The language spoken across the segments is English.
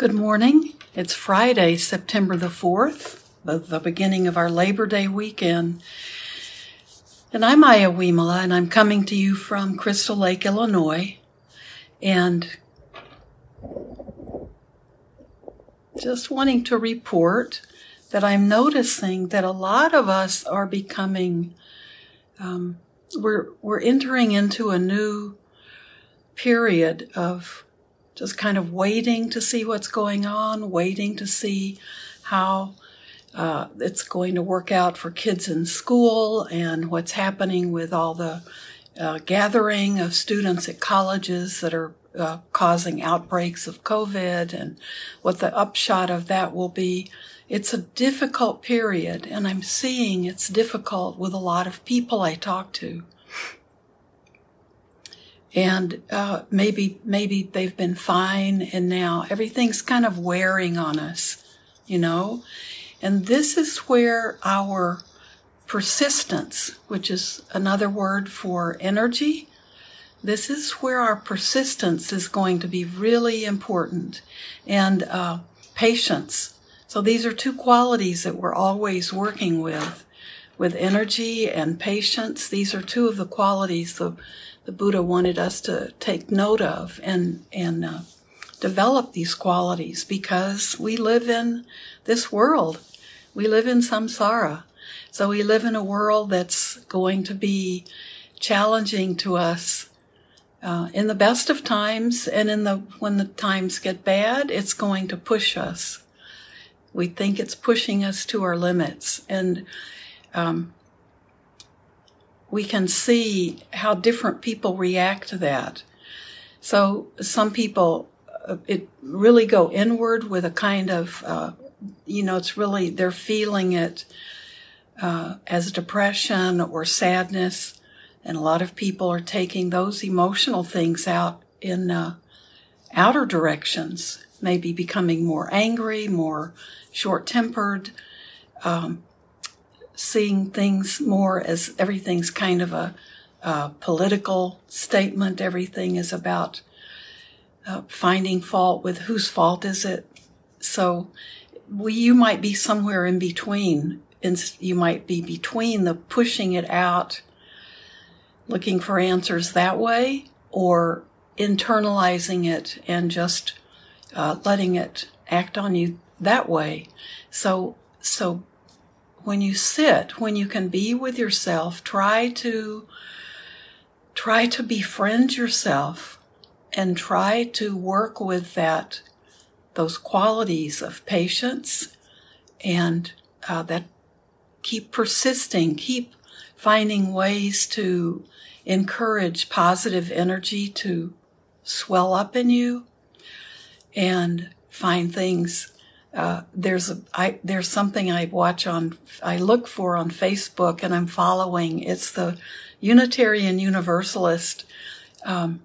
Good morning. It's Friday, September the 4th, the beginning of our Labor Day weekend. And I'm Aya Wimala, and I'm coming to you from Crystal Lake, Illinois. And just wanting to report that I'm noticing that a lot of us are becoming, um, we're, we're entering into a new period of just kind of waiting to see what's going on, waiting to see how uh, it's going to work out for kids in school and what's happening with all the uh, gathering of students at colleges that are uh, causing outbreaks of COVID and what the upshot of that will be. It's a difficult period, and I'm seeing it's difficult with a lot of people I talk to and uh, maybe maybe they've been fine and now everything's kind of wearing on us you know? And this is where our persistence which is another word for energy this is where our persistence is going to be really important. And uh, patience. So these are two qualities that we're always working with with energy and patience. These are two of the qualities the the Buddha wanted us to take note of and and uh, develop these qualities because we live in this world. We live in samsara. So we live in a world that's going to be challenging to us uh, in the best of times and in the when the times get bad, it's going to push us. We think it's pushing us to our limits, and um, we can see how different people react to that. So some people, uh, it really go inward with a kind of, uh, you know, it's really, they're feeling it uh, as depression or sadness. And a lot of people are taking those emotional things out in uh, outer directions, maybe becoming more angry, more short tempered. Um, seeing things more as everything's kind of a, a political statement. Everything is about uh, finding fault with whose fault is it. So we, you might be somewhere in between. And you might be between the pushing it out, looking for answers that way, or internalizing it and just uh, letting it act on you that way. So, so when you sit, when you can be with yourself, try to try to befriend yourself and try to work with that those qualities of patience and uh, that keep persisting, keep finding ways to encourage positive energy to swell up in you and find things uh, there's a I, there's something I watch on I look for on Facebook and I'm following. It's the Unitarian Universalist um,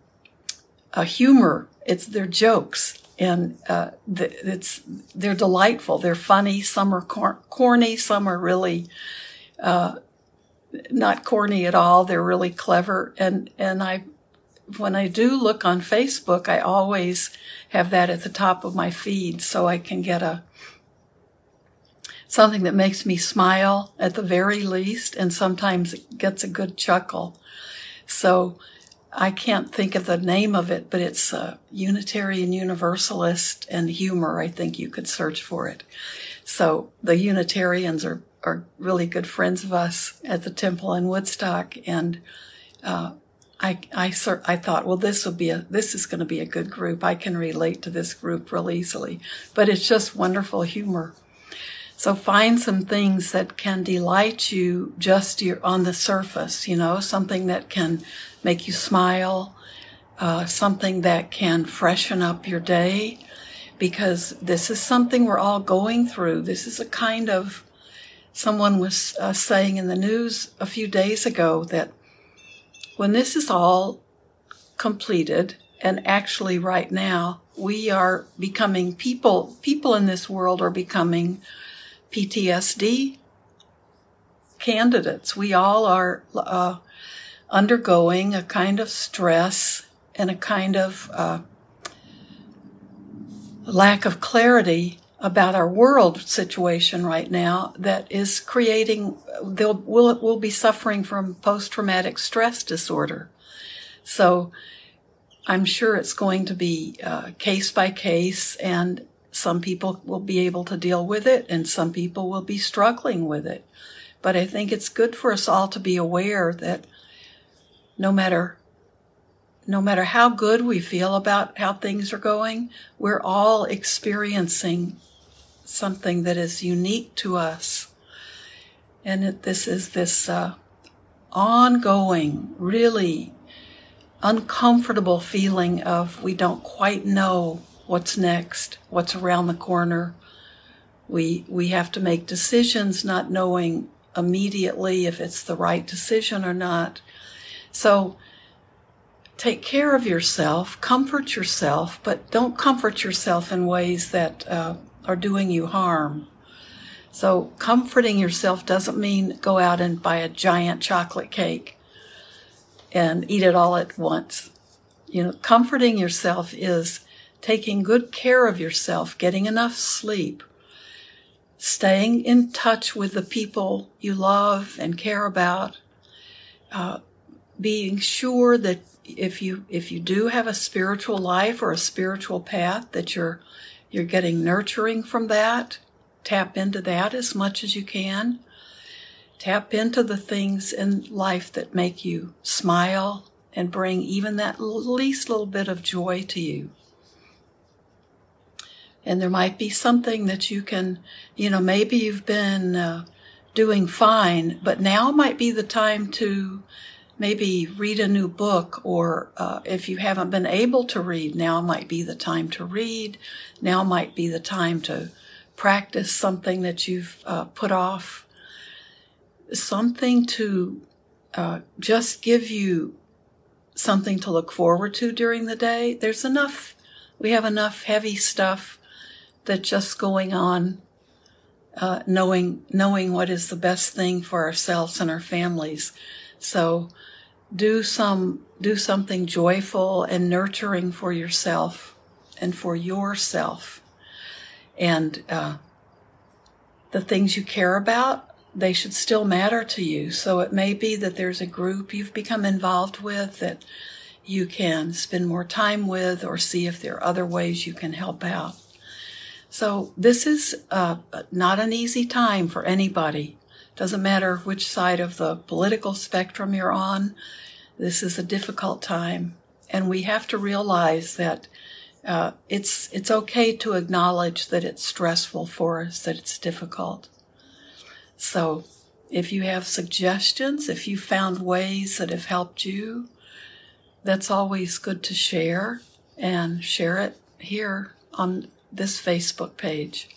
a humor. It's their jokes and uh, it's they're delightful. They're funny. Some are cor- corny. Some are really uh, not corny at all. They're really clever. And and I when I do look on Facebook, I always have that at the top of my feed so I can get a something that makes me smile at the very least and sometimes it gets a good chuckle. So I can't think of the name of it, but it's a Unitarian Universalist and humor. I think you could search for it. So the Unitarians are, are really good friends of us at the temple in Woodstock and uh, I, I, I thought, well, this will be a, this is going to be a good group. I can relate to this group real easily, but it's just wonderful humor. So find some things that can delight you just your, on the surface, you know, something that can make you smile, uh, something that can freshen up your day, because this is something we're all going through. This is a kind of, someone was uh, saying in the news a few days ago that when this is all completed, and actually right now, we are becoming people, people in this world are becoming PTSD candidates. We all are uh, undergoing a kind of stress and a kind of uh, lack of clarity about our world situation right now that is creating they'll will will be suffering from post traumatic stress disorder. So I'm sure it's going to be uh, case by case, and some people will be able to deal with it, and some people will be struggling with it. But I think it's good for us all to be aware that no matter no matter how good we feel about how things are going, we're all experiencing something that is unique to us. And it, this is this uh, ongoing, really uncomfortable feeling of we don't quite know what's next, what's around the corner. We, we have to make decisions not knowing immediately if it's the right decision or not. So take care of yourself, comfort yourself, but don't comfort yourself in ways that uh, are doing you harm. So, comforting yourself doesn't mean go out and buy a giant chocolate cake and eat it all at once. You know, comforting yourself is taking good care of yourself, getting enough sleep, staying in touch with the people you love and care about, uh, being sure that if you if you do have a spiritual life or a spiritual path that you're you're getting nurturing from that. Tap into that as much as you can. Tap into the things in life that make you smile and bring even that least little bit of joy to you. And there might be something that you can, you know, maybe you've been uh, doing fine, but now might be the time to maybe read a new book, or uh, if you haven't been able to read, now might be the time to read. Now might be the time to practice something that you've uh, put off. Something to uh, just give you something to look forward to during the day. There's enough, we have enough heavy stuff that just going on. Uh, knowing knowing what is the best thing for ourselves and our families. So do some do something joyful and nurturing for yourself and for yourself. And uh, the things you care about they should still matter to you. So it may be that there's a group you've become involved with that you can spend more time with or see if there are other ways you can help out. So this is uh, not an easy time for anybody doesn't matter which side of the political spectrum you're on. This is a difficult time, and we have to realize that uh, it's it's okay to acknowledge that it's stressful for us, that it's difficult. So, if you have suggestions, if you found ways that have helped you, that's always good to share and share it here on this Facebook page.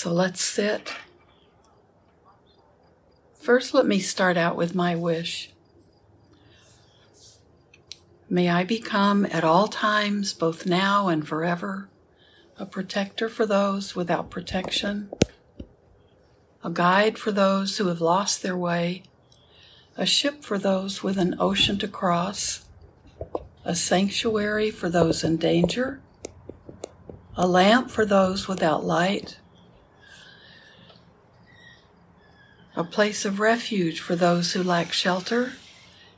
So let's sit. First, let me start out with my wish. May I become at all times, both now and forever, a protector for those without protection, a guide for those who have lost their way, a ship for those with an ocean to cross, a sanctuary for those in danger, a lamp for those without light, a place of refuge for those who lack shelter,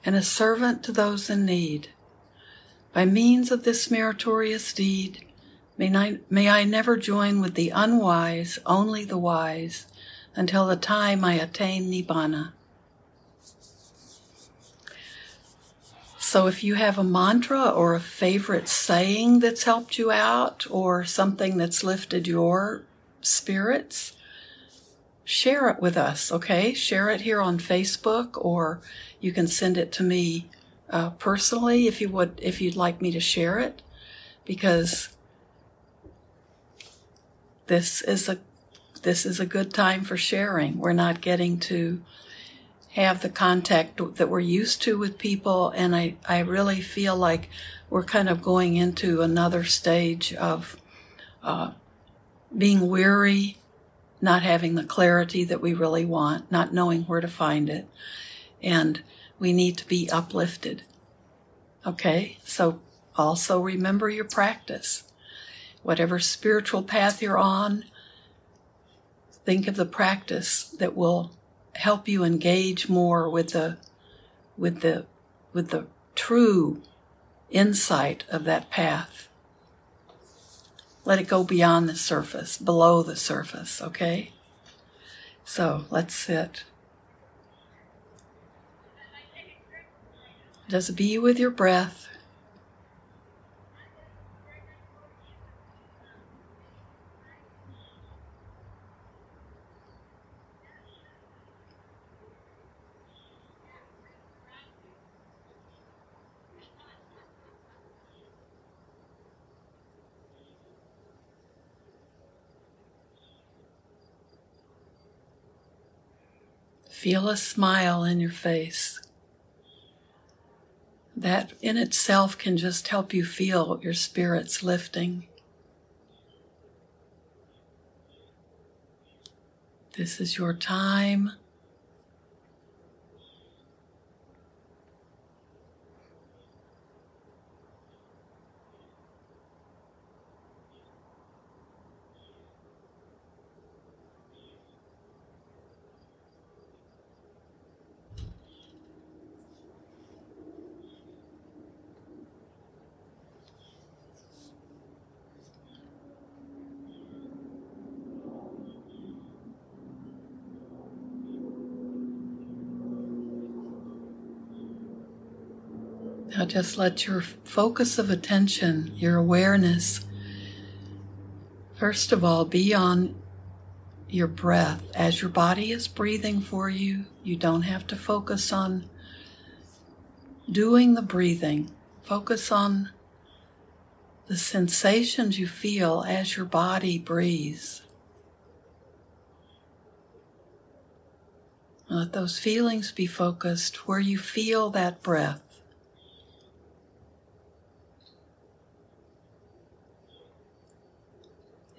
and a servant to those in need. By means of this meritorious deed, may I, may I never join with the unwise, only the wise, until the time I attain Nibbana. So if you have a mantra or a favorite saying that's helped you out or something that's lifted your spirits, share it with us, okay? Share it here on Facebook, or you can send it to me uh, personally if you would, if you'd like me to share it, because this is a this is a good time for sharing. We're not getting to have the contact that we're used to with people, and I I really feel like we're kind of going into another stage of uh, being weary not having the clarity that we really want, not knowing where to find it. And we need to be uplifted. Okay? So also remember your practice. Whatever spiritual path you're on, think of the practice that will help you engage more with the with the with the true insight of that path. Let it go beyond the surface, below the surface, okay? So let's sit. Just be with your breath. Feel a smile in your face. That in itself can just help you feel your spirits lifting. This is your time Now just let your focus of attention, your awareness, first of all, be on your breath. As your body is breathing for you, you don't have to focus on doing the breathing. Focus on the sensations you feel as your body breathes. Let those feelings be focused where you feel that breath.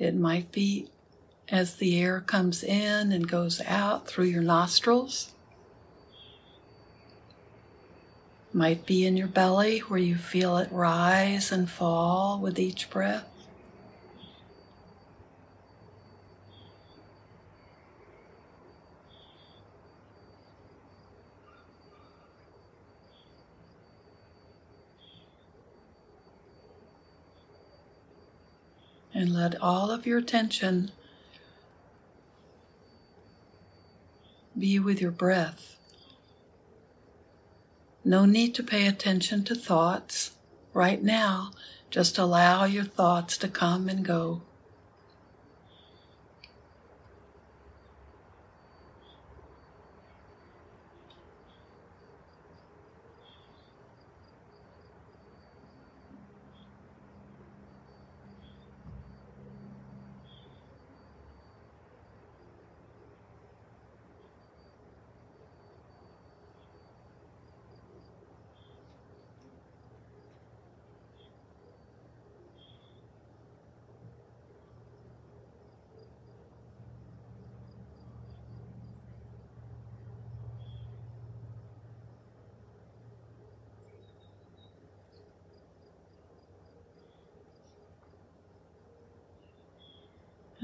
It might be as the air comes in and goes out through your nostrils. Might be in your belly where you feel it rise and fall with each breath. And let all of your attention be with your breath. No need to pay attention to thoughts right now. Just allow your thoughts to come and go.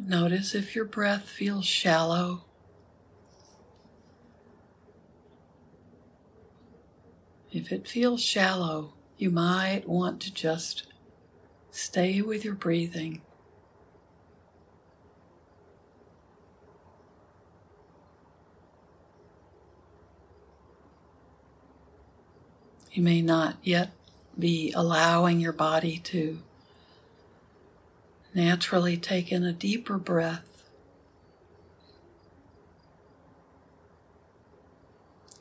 Notice if your breath feels shallow. If it feels shallow, you might want to just stay with your breathing. You may not yet be allowing your body to Naturally take in a deeper breath.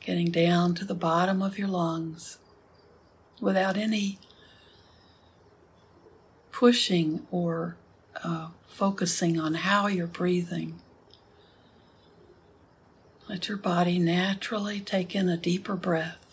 Getting down to the bottom of your lungs without any pushing or uh, focusing on how you're breathing. Let your body naturally take in a deeper breath.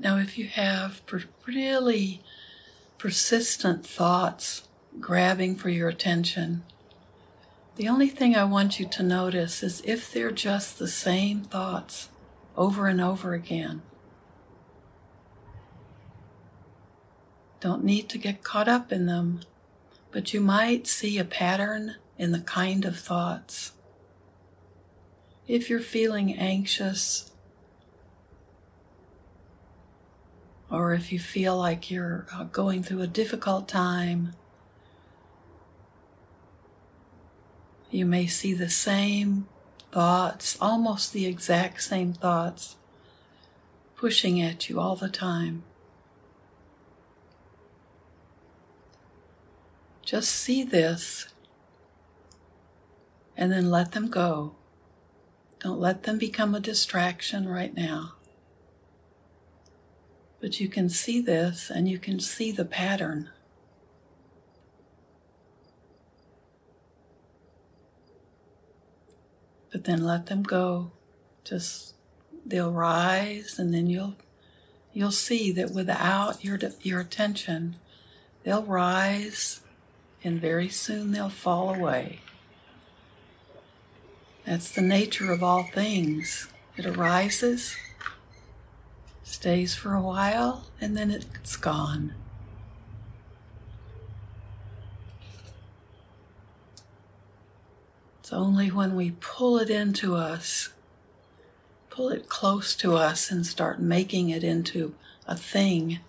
Now, if you have really persistent thoughts grabbing for your attention, the only thing I want you to notice is if they're just the same thoughts over and over again. Don't need to get caught up in them, but you might see a pattern in the kind of thoughts. If you're feeling anxious, or if you feel like you're uh, going through a difficult time, you may see the same thoughts, almost the exact same thoughts, pushing at you all the time. Just see this and then let them go. Don't let them become a distraction right now. But you can see this and you can see the pattern. But then let them go. Just they'll rise and then you'll you'll see that without your your attention they'll rise and very soon they'll fall away. That's the nature of all things. It arises, stays for a while, and then it's gone. It's only when we pull it into us, pull it close to us, and start making it into a thing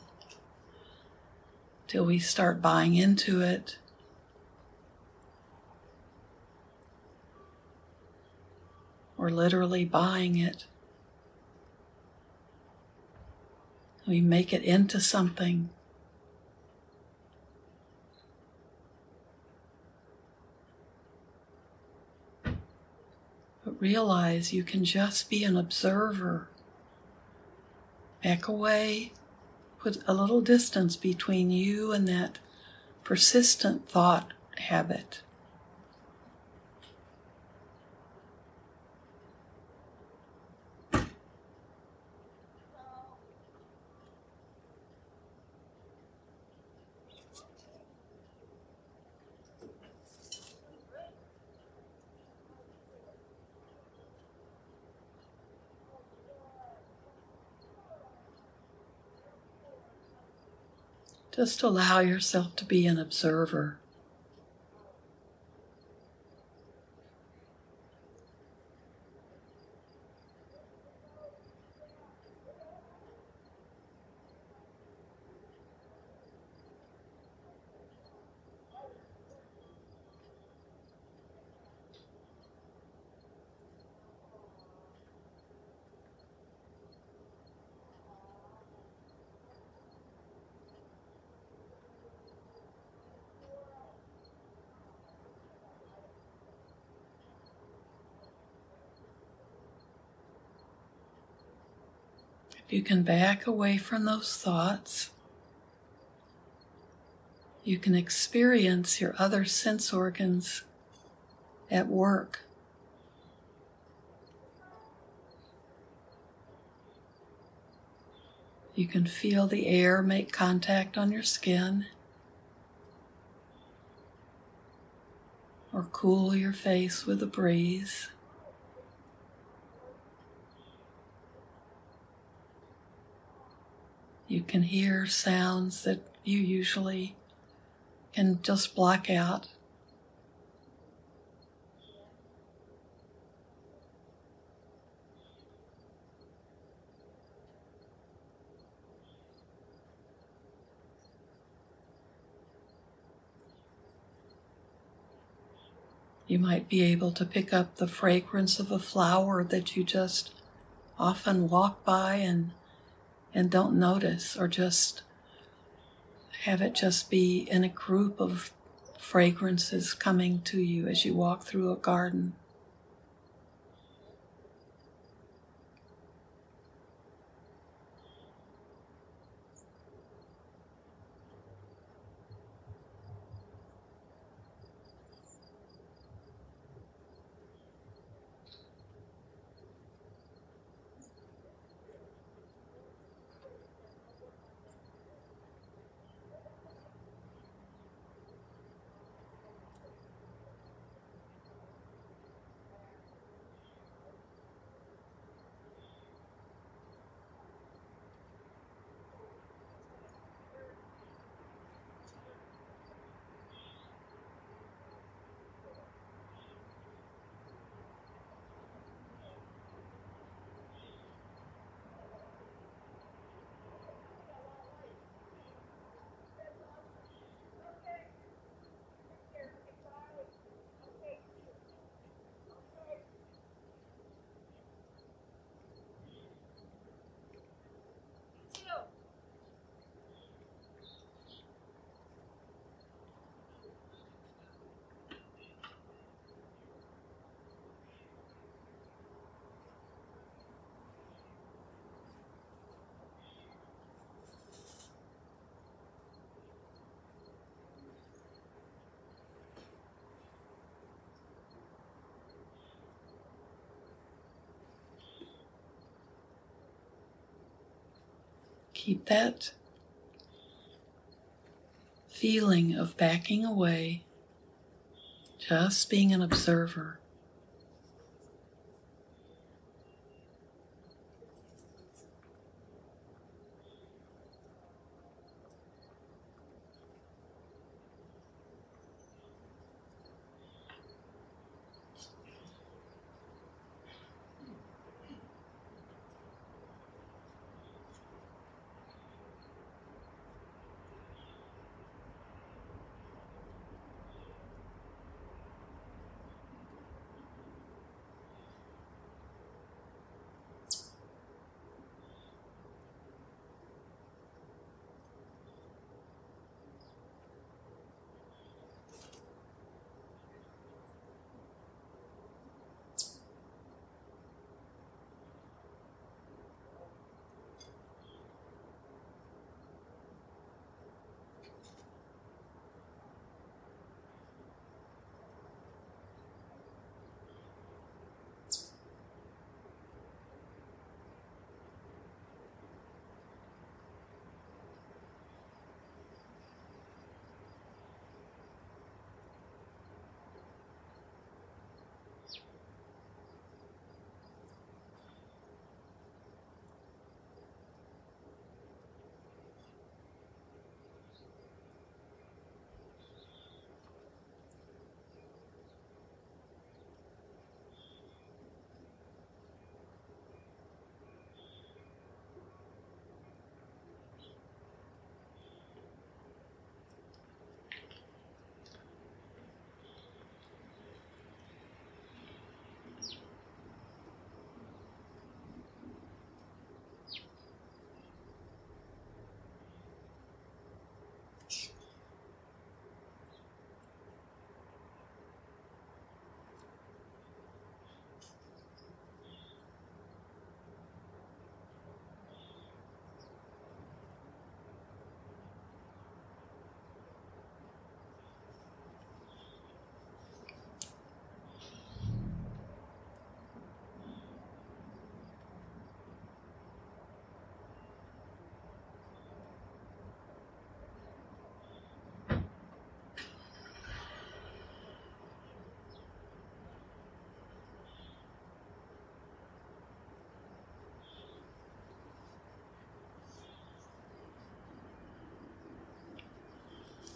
till we start buying into it We're literally buying it. We make it into something. But realize you can just be an observer. Back away, put a little distance between you and that persistent thought habit. Just allow yourself to be an observer. You can back away from those thoughts. You can experience your other sense organs at work. You can feel the air make contact on your skin or cool your face with a breeze. You can hear sounds that you usually can just block out. You might be able to pick up the fragrance of a flower that you just often walk by and and don't notice or just have it just be in a group of fragrances coming to you as you walk through a garden. Keep that feeling of backing away, just being an observer.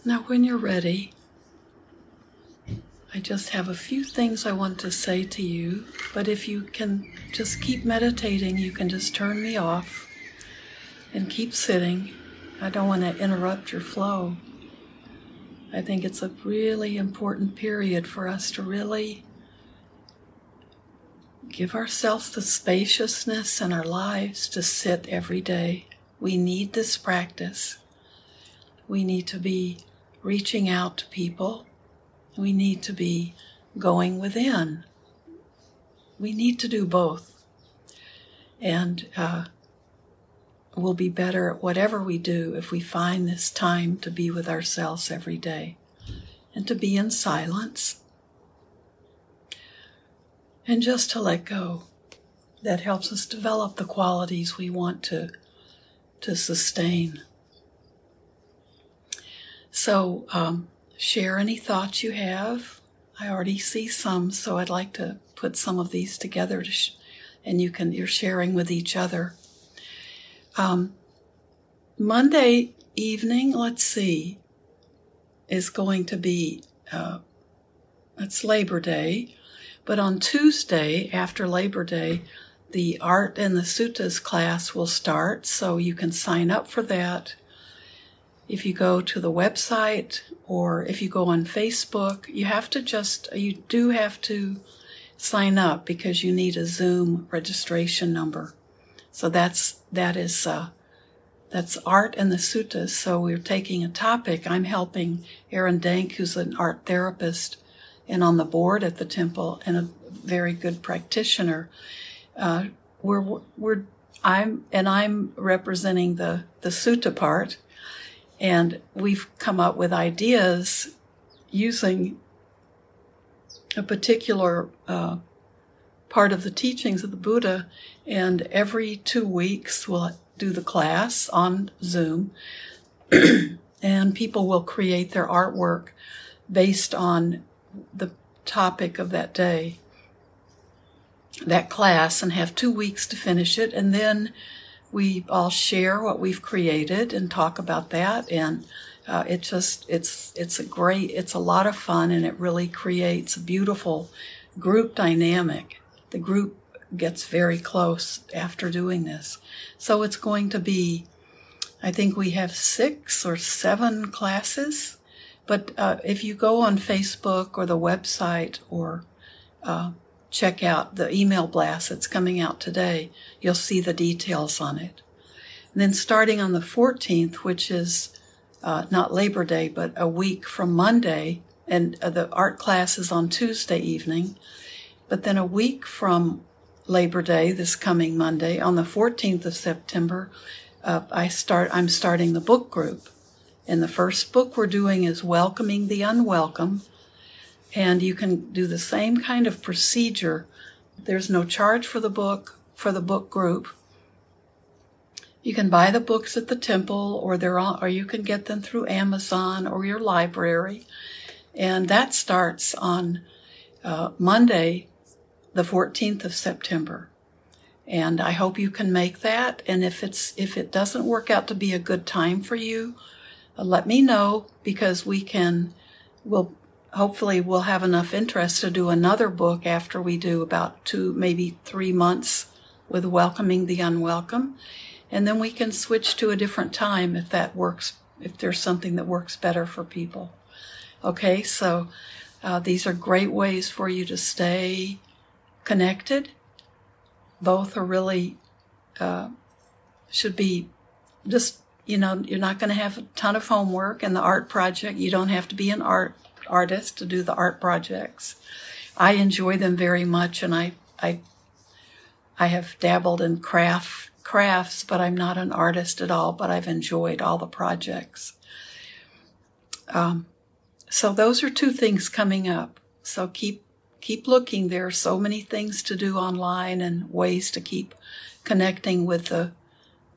Now, when you're ready, I just have a few things I want to say to you, but if you can just keep meditating, you can just turn me off and keep sitting. I don't want to interrupt your flow. I think it's a really important period for us to really give ourselves the spaciousness in our lives to sit every day. We need this practice. We need to be reaching out to people. We need to be going within. We need to do both. And uh, we'll be better at whatever we do if we find this time to be with ourselves every day and to be in silence and just to let go. That helps us develop the qualities we want to, to sustain. So, um, share any thoughts you have. I already see some, so I'd like to put some of these together, to sh- and you can you're sharing with each other. Um, Monday evening, let's see, is going to be uh, it's Labor Day, but on Tuesday after Labor Day, the art and the suttas class will start, so you can sign up for that if you go to the website or if you go on Facebook, you have to just, you do have to sign up because you need a Zoom registration number. So that's, that is, uh, that's art and the suttas. So we're taking a topic. I'm helping Aaron Dank, who's an art therapist and on the board at the temple and a very good practitioner. Uh, we're, we're, I'm, and I'm representing the, the sutta part and we've come up with ideas using a particular uh, part of the teachings of the Buddha. And every two weeks, we'll do the class on Zoom, and people will create their artwork based on the topic of that day, that class, and have two weeks to finish it. And then we all share what we've created and talk about that. And uh, it just it's it's a great it's a lot of fun, and it really creates a beautiful group dynamic. The group gets very close after doing this. So it's going to be, I think we have six or seven classes. But uh, if you go on Facebook or the website or uh, check out the email blast that's coming out today, you'll see the details on it. And then starting on the 14th, which is uh, not Labor Day, but a week from Monday, and uh, the art class is on Tuesday evening. But then a week from Labor Day, this coming Monday, on the 14th of September, uh, I start. I'm starting the book group, and the first book we're doing is Welcoming the Unwelcome, and you can do the same kind of procedure. There's no charge for the book for the book group. You can buy the books at the temple, or they're on, or you can get them through Amazon or your library, and that starts on uh, Monday, the 14th of September. And I hope you can make that. And if it's, if it doesn't work out to be a good time for you, uh, let me know because we can, we'll, hopefully we'll have enough interest to do another book after we do about two, maybe three months with welcoming the unwelcome. And then we can switch to a different time if that works, if there's something that works better for people. Okay, so uh, these are great ways for you to stay connected. Both are really, uh, should be just, you know, you're not going to have a ton of homework and the art project. You don't have to be an art artist to do the art projects. I enjoy them very much and I, I, I have dabbled in craft crafts, but I'm not an artist at all, but I've enjoyed all the projects. Um, so those are two things coming up. So keep keep looking. There are so many things to do online and ways to keep connecting with the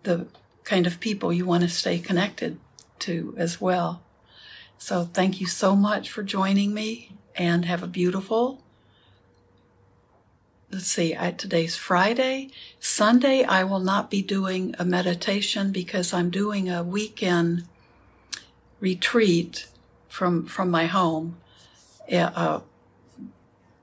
the kind of people you want to stay connected to as well. So thank you so much for joining me and have a beautiful let's see, I, today's Friday. Sunday, I will not be doing a meditation because I'm doing a weekend retreat from, from my home. Uh,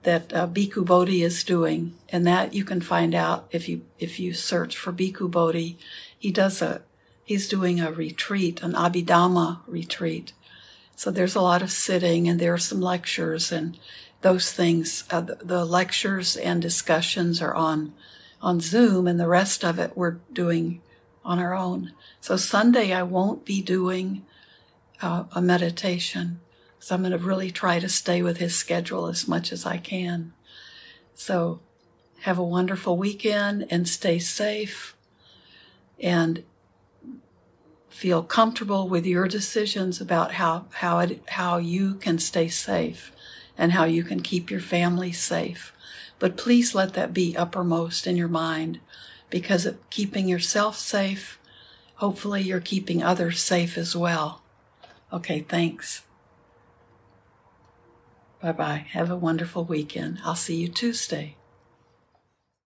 that uh, Bhikkhu Bodhi is doing, and that you can find out if you if you search for Bhikkhu Bodhi. He does a he's doing a retreat, an Abhidhamma retreat. So there's a lot of sitting, and there are some lectures, and those things. Uh, the, the lectures and discussions are on on Zoom, and the rest of it we're doing on our own. So Sunday I won't be doing uh, a meditation. So I'm going to really try to stay with his schedule as much as I can. So have a wonderful weekend and stay safe and feel comfortable with your decisions about how, how, it, how you can stay safe and how you can keep your family safe. But please let that be uppermost in your mind because of keeping yourself safe, hopefully you're keeping others safe as well. Okay, thanks. Bye bye. Have a wonderful weekend. I'll see you Tuesday.